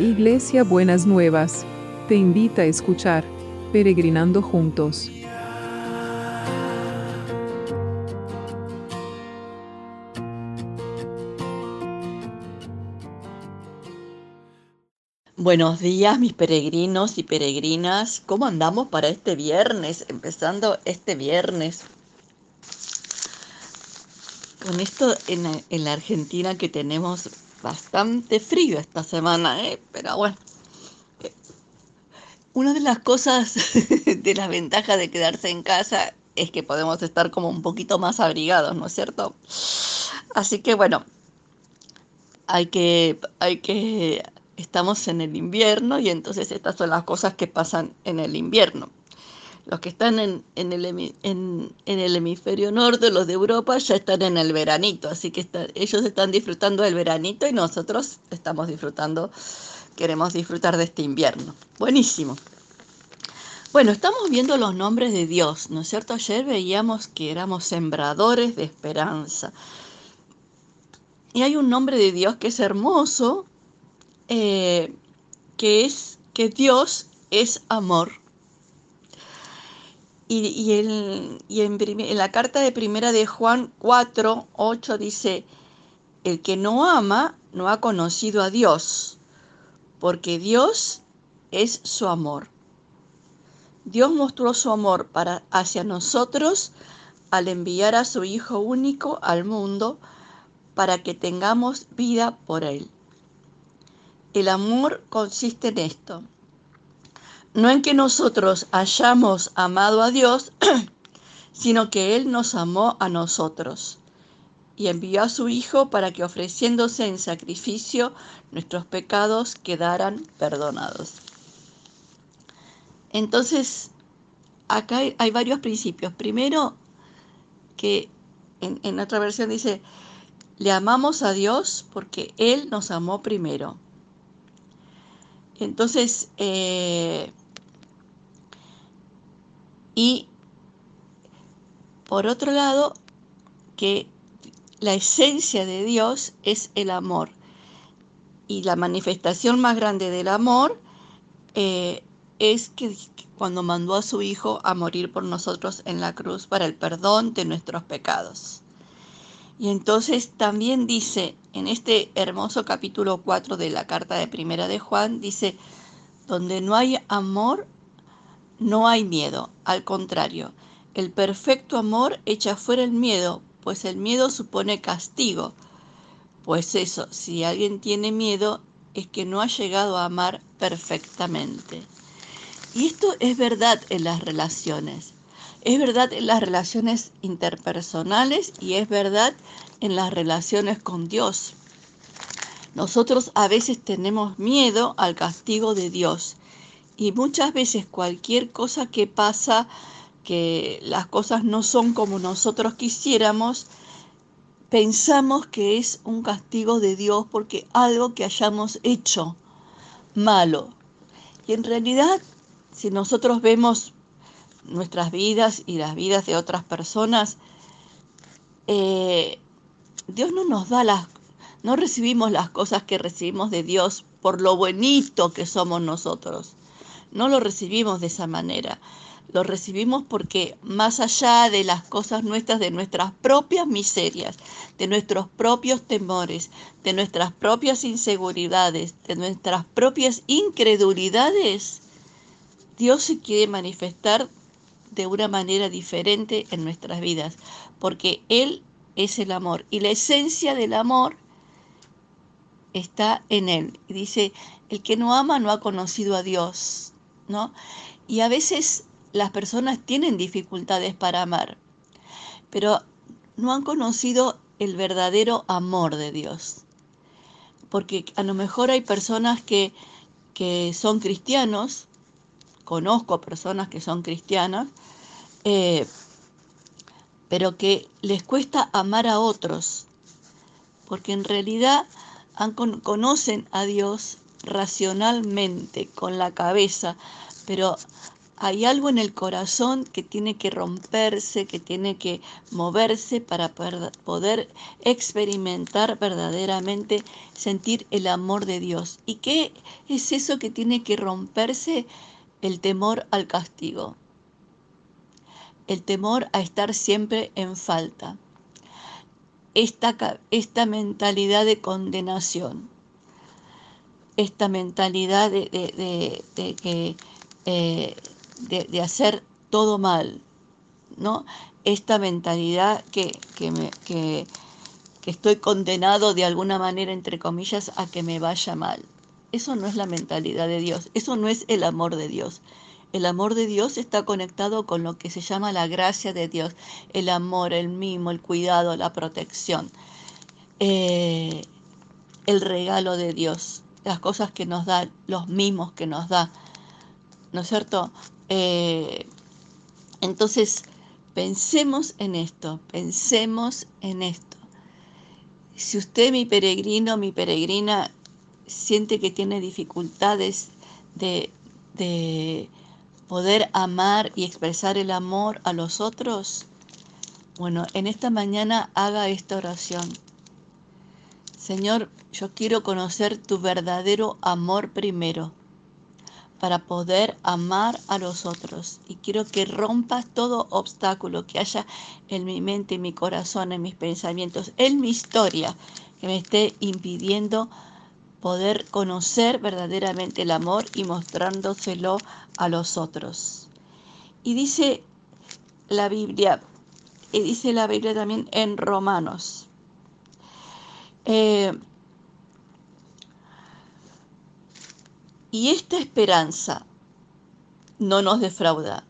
Iglesia Buenas Nuevas, te invita a escuchar Peregrinando Juntos. Buenos días mis peregrinos y peregrinas, ¿cómo andamos para este viernes? Empezando este viernes. Con esto en, la Argentina que tenemos bastante frío esta semana, ¿eh? pero bueno. Una de las cosas, de las ventajas de quedarse en casa es que podemos estar como un poquito más abrigados, ¿no es cierto? Así que bueno, hay que, hay que, estamos en el invierno y entonces estas son las cosas que pasan en el invierno. Los que están en, el, en, el, hemisferio norte, los de Europa, ya están en el veranito, así que ellos están disfrutando del veranito y nosotros estamos disfrutando, queremos disfrutar de este invierno. Buenísimo. Bueno, estamos viendo los nombres de Dios, ¿no es cierto? Ayer veíamos que éramos sembradores de esperanza. Y hay un nombre de Dios que es hermoso, eh, que es que Dios es amor. Y, en, la carta de primera de Juan 4, 8 dice, el que no ama no ha conocido a Dios, porque Dios es su amor. Dios mostró su amor para, hacia nosotros al enviar a su Hijo único al mundo para que tengamos vida por Él. El amor consiste en esto, no en que nosotros hayamos amado a Dios, sino que Él nos amó a nosotros y envió a su Hijo para que ofreciéndose en sacrificio nuestros pecados quedaran perdonados. Entonces, acá hay, varios principios. Primero, que en, en otra versión dice, le amamos a Dios porque Él nos amó primero. Entonces, eh, y por otro lado, que la esencia de Dios es el amor. Y la manifestación más grande del amor eh, es que cuando mandó a su Hijo a morir por nosotros en la cruz para el perdón de nuestros pecados. Y entonces también dice en este hermoso capítulo 4 de la carta de Primera de Juan, dice, donde no hay amor, no hay miedo. Al contrario, el perfecto amor echa fuera el miedo, pues el miedo supone castigo. Pues eso, si alguien tiene miedo, es que no ha llegado a amar perfectamente. Y esto es verdad en las relaciones. Es verdad en las relaciones interpersonales y es verdad en las relaciones con Dios. Nosotros a veces tenemos miedo al castigo de Dios y muchas veces cualquier cosa que pasa, que las cosas no son como nosotros quisiéramos, pensamos que es un castigo de Dios porque algo que hayamos hecho malo. Y en realidad, si nosotros vemos nuestras vidas y las vidas de otras personas, eh, Dios no nos da las, no recibimos las cosas que recibimos de Dios por lo bonito que somos nosotros. No lo recibimos de esa manera. Lo recibimos porque más allá de las cosas nuestras, de nuestras propias miserias, de nuestros propios temores, de nuestras propias inseguridades, de nuestras propias incredulidades, Dios se quiere manifestar de una manera diferente en nuestras vidas, porque Él es el amor y la esencia del amor está en Él. Y dice, el que no ama no ha conocido a Dios, Y a veces las personas tienen dificultades para amar, pero no han conocido el verdadero amor de Dios. Porque a lo mejor hay personas que, que son cristianos, conozco personas que son cristianas, eh, pero que les cuesta amar a otros, porque en realidad conocen a Dios racionalmente, con la cabeza, pero hay algo en el corazón que tiene que romperse, que tiene que moverse para poder experimentar verdaderamente, sentir el amor de Dios. ¿Y qué es eso que tiene que romperse? El temor al castigo, el temor a estar siempre en falta, esta, esta mentalidad de condenación, esta mentalidad de, que... Eh, de, hacer todo mal, ¿no? Esta mentalidad que, me, que, que estoy condenado de alguna manera, entre comillas, a que me vaya mal. Eso no es la mentalidad de Dios, eso no es el amor de Dios. El amor de Dios está conectado con lo que se llama la gracia de Dios, el amor, el mimo, el cuidado, la protección, eh, el regalo de Dios, las cosas que nos da, los mimos que nos da. ¿No es cierto? Eh, entonces, pensemos en esto, pensemos en esto. Si usted, mi peregrino, mi peregrina, siente que tiene dificultades de, de poder amar y expresar el amor a los otros, bueno, en esta mañana haga esta oración. Señor, yo quiero conocer tu verdadero amor primero para poder amar a los otros. Y quiero que rompas todo obstáculo que haya en mi mente, en mi corazón, en mis pensamientos, en mi historia, que me esté impidiendo poder conocer verdaderamente el amor y mostrándoselo a los otros. Y dice la Biblia, y dice la Biblia también en Romanos. Eh, Y esta esperanza no nos defrauda,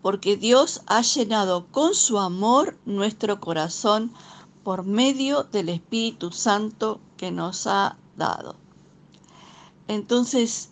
porque Dios ha llenado con su amor nuestro corazón por medio del Espíritu Santo que nos ha dado. Entonces,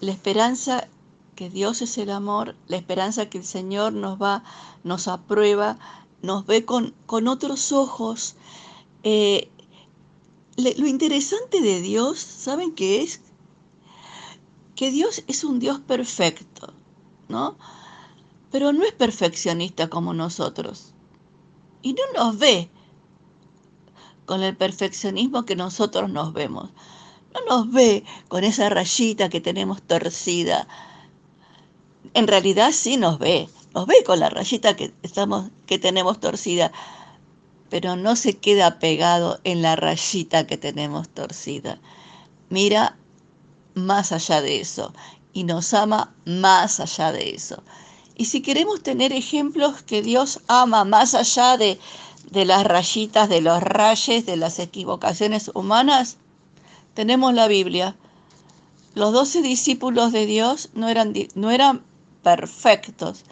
la esperanza que Dios es el amor, la esperanza que el Señor nos va, nos aprueba, nos ve con, con otros ojos. Eh, lo interesante de Dios, ¿saben qué es? que Dios es un Dios perfecto, ¿no? Pero no es perfeccionista como nosotros. Y no nos ve con el perfeccionismo que nosotros nos vemos. No nos ve con esa rayita que tenemos torcida. En realidad sí nos ve, nos ve con la rayita que, estamos, que tenemos torcida, pero no se queda pegado en la rayita que tenemos torcida. Mira más allá de eso y nos ama más allá de eso. Y si queremos tener ejemplos que Dios ama más allá de, las rayitas, de los rayes, de las equivocaciones humanas, tenemos la Biblia. Los doce discípulos de Dios no eran, no eran perfectos.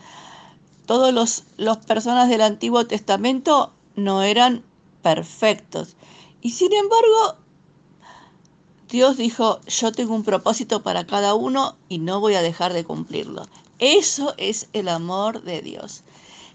Todos los, los personas del Antiguo Testamento no eran perfectos. Y sin embargo, Dios dijo, yo tengo un propósito para cada uno y no voy a dejar de cumplirlo. Eso es el amor de Dios.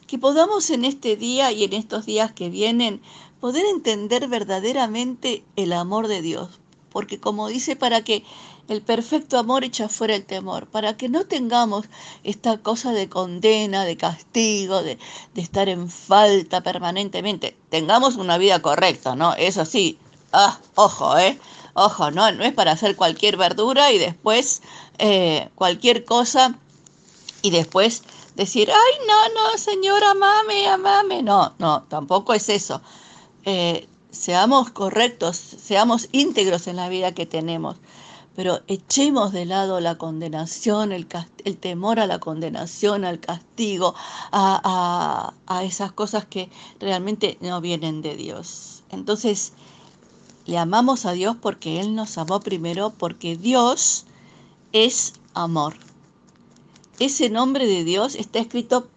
Que podamos en este día y en estos días que vienen poder entender verdaderamente el amor de Dios. Porque como dice, para que el perfecto amor echa fuera el temor, para que no tengamos esta cosa de condena, de castigo, de, de estar en falta permanentemente. Tengamos una vida correcta, ¿no? Eso sí. Ah, ojo, ¿eh? Ojo, no, no es para hacer cualquier verdura y después eh, cualquier cosa y después decir, ay, no, no, señor, amame, amame. No, no, tampoco es eso. Eh, seamos correctos, seamos íntegros en la vida que tenemos, pero echemos de lado la condenación, el, temor a la condenación, al castigo, a, a esas cosas que realmente no vienen de Dios. Entonces, le amamos a Dios porque Él nos amó primero, porque Dios es amor. Ese nombre de Dios está escrito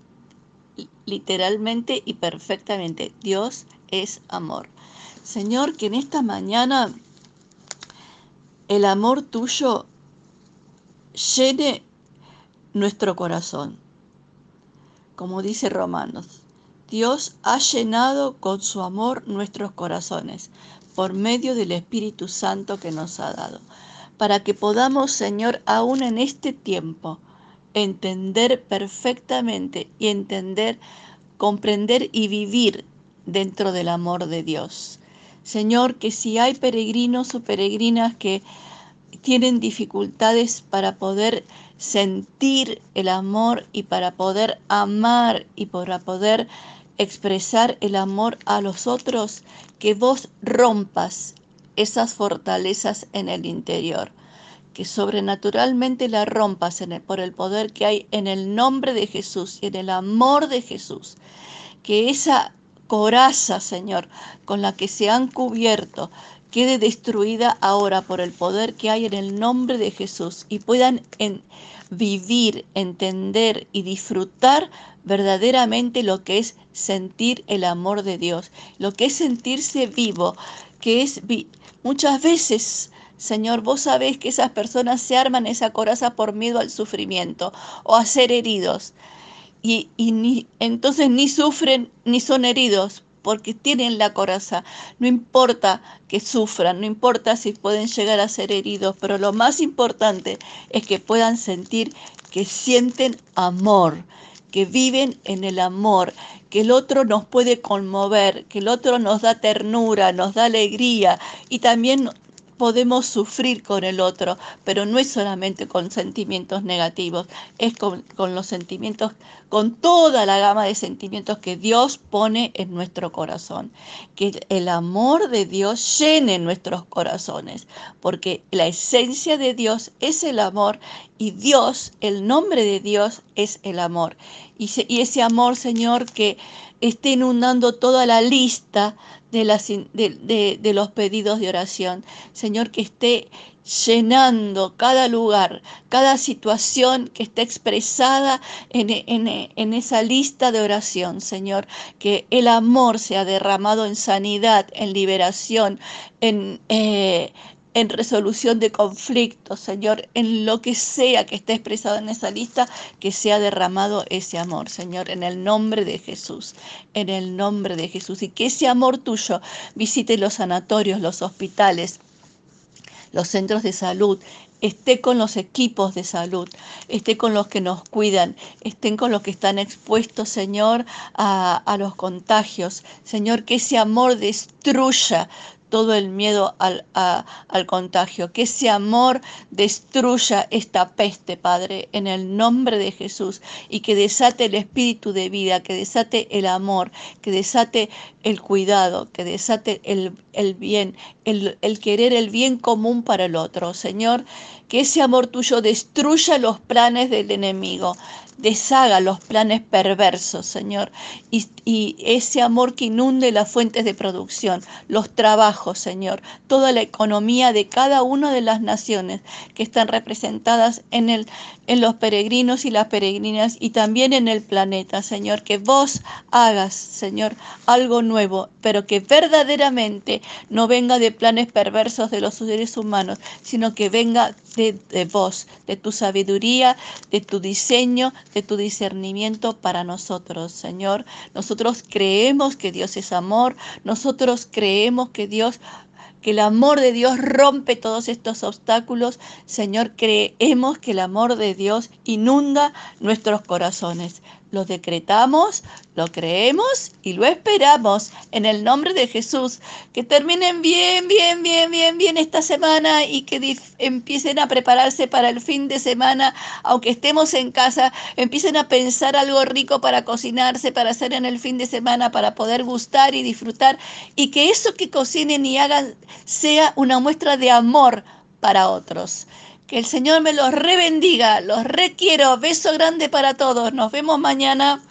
literalmente y perfectamente. Dios es amor. Señor, que en esta mañana el amor tuyo llene nuestro corazón. Como dice Romanos, Dios ha llenado con su amor nuestros corazones por medio del Espíritu Santo que nos ha dado, para que podamos, Señor, aún en este tiempo, entender perfectamente y entender, comprender y vivir dentro del amor de Dios. Señor, que si hay peregrinos o peregrinas que tienen dificultades para poder sentir el amor y para poder amar y para poder expresar el amor a los otros, que vos rompas esas fortalezas en el interior, que sobrenaturalmente la rompas por el poder que hay en el nombre de Jesús y en el amor de Jesús, que esa coraza, Señor, con la que se han cubierto, quede destruida ahora por el poder que hay en el nombre de Jesús y puedan vivir, entender y disfrutar verdaderamente lo que es sentir el amor de Dios, lo que es sentirse vivo, que es muchas veces Señor, vos sabés que esas personas se arman esa coraza por miedo al sufrimiento o a ser heridos. Y, y entonces ni sufren ni son heridos porque tienen la coraza. No importa que sufran, no importa si pueden llegar a ser heridos, pero lo más importante es que puedan sentir que sienten amor, que viven en el amor, que el otro nos puede conmover, que el otro nos da ternura, nos da alegría y también podemos sufrir con el otro, pero no es solamente con sentimientos negativos, es con, los sentimientos, con toda la gama de sentimientos que Dios pone en nuestro corazón. Que el amor de Dios llene nuestros corazones, porque la esencia de Dios es el amor y Dios, el nombre de Dios es el amor. Y, y ese amor, Señor, que esté inundando toda la lista de, los pedidos de oración. Señor, que esté llenando cada lugar, cada situación que esté expresada en, en, en, esa lista de oración, Señor. Que el amor sea derramado en sanidad, en liberación, en, eh, en resolución de conflictos, Señor, en lo que sea que esté expresado en esa lista, que sea derramado ese amor, Señor, en el nombre de Jesús, en el nombre de Jesús. Y que ese amor tuyo visite los sanatorios, los hospitales, los centros de salud, esté con los equipos de salud, esté con los que nos cuidan, estén con los que están expuestos, Señor, a, a los contagios. Señor, que ese amor destruya todo el miedo al, al, contagio. Que ese amor destruya esta peste, Padre, en el nombre de Jesús, y que desate el espíritu de vida, que desate el amor, que desate el cuidado, que desate el, el bien, el, el querer el bien común para el otro. Señor, que ese amor tuyo destruya los planes del enemigo deshaga los planes perversos, Señor, y, ese amor que inunde las fuentes de producción, los trabajos, Señor, toda la economía de cada una de las naciones que están representadas en, el, en los peregrinos y las peregrinas y también en el planeta, Señor, que vos hagas, Señor, algo nuevo, pero que verdaderamente no venga de planes perversos de los seres humanos, sino que venga de, de vos, de tu sabiduría, de tu diseño, de tu discernimiento para nosotros, Señor. Nosotros creemos que Dios es amor, nosotros creemos que Dios que el amor de Dios rompe todos estos obstáculos. Señor, creemos que el amor de Dios inunda nuestros corazones. Lo decretamos, lo creemos y lo esperamos en el nombre de Jesús. Que terminen bien, bien, bien, bien, bien esta semana y que empiecen a prepararse para el fin de semana, aunque estemos en casa, empiecen a pensar algo rico para cocinarse, para hacer en el fin de semana, para poder gustar y disfrutar y que eso que cocinen y hagan sea una muestra de amor para otros. Que el Señor me los rebendiga, los requiero. Beso grande para todos. Nos vemos mañana.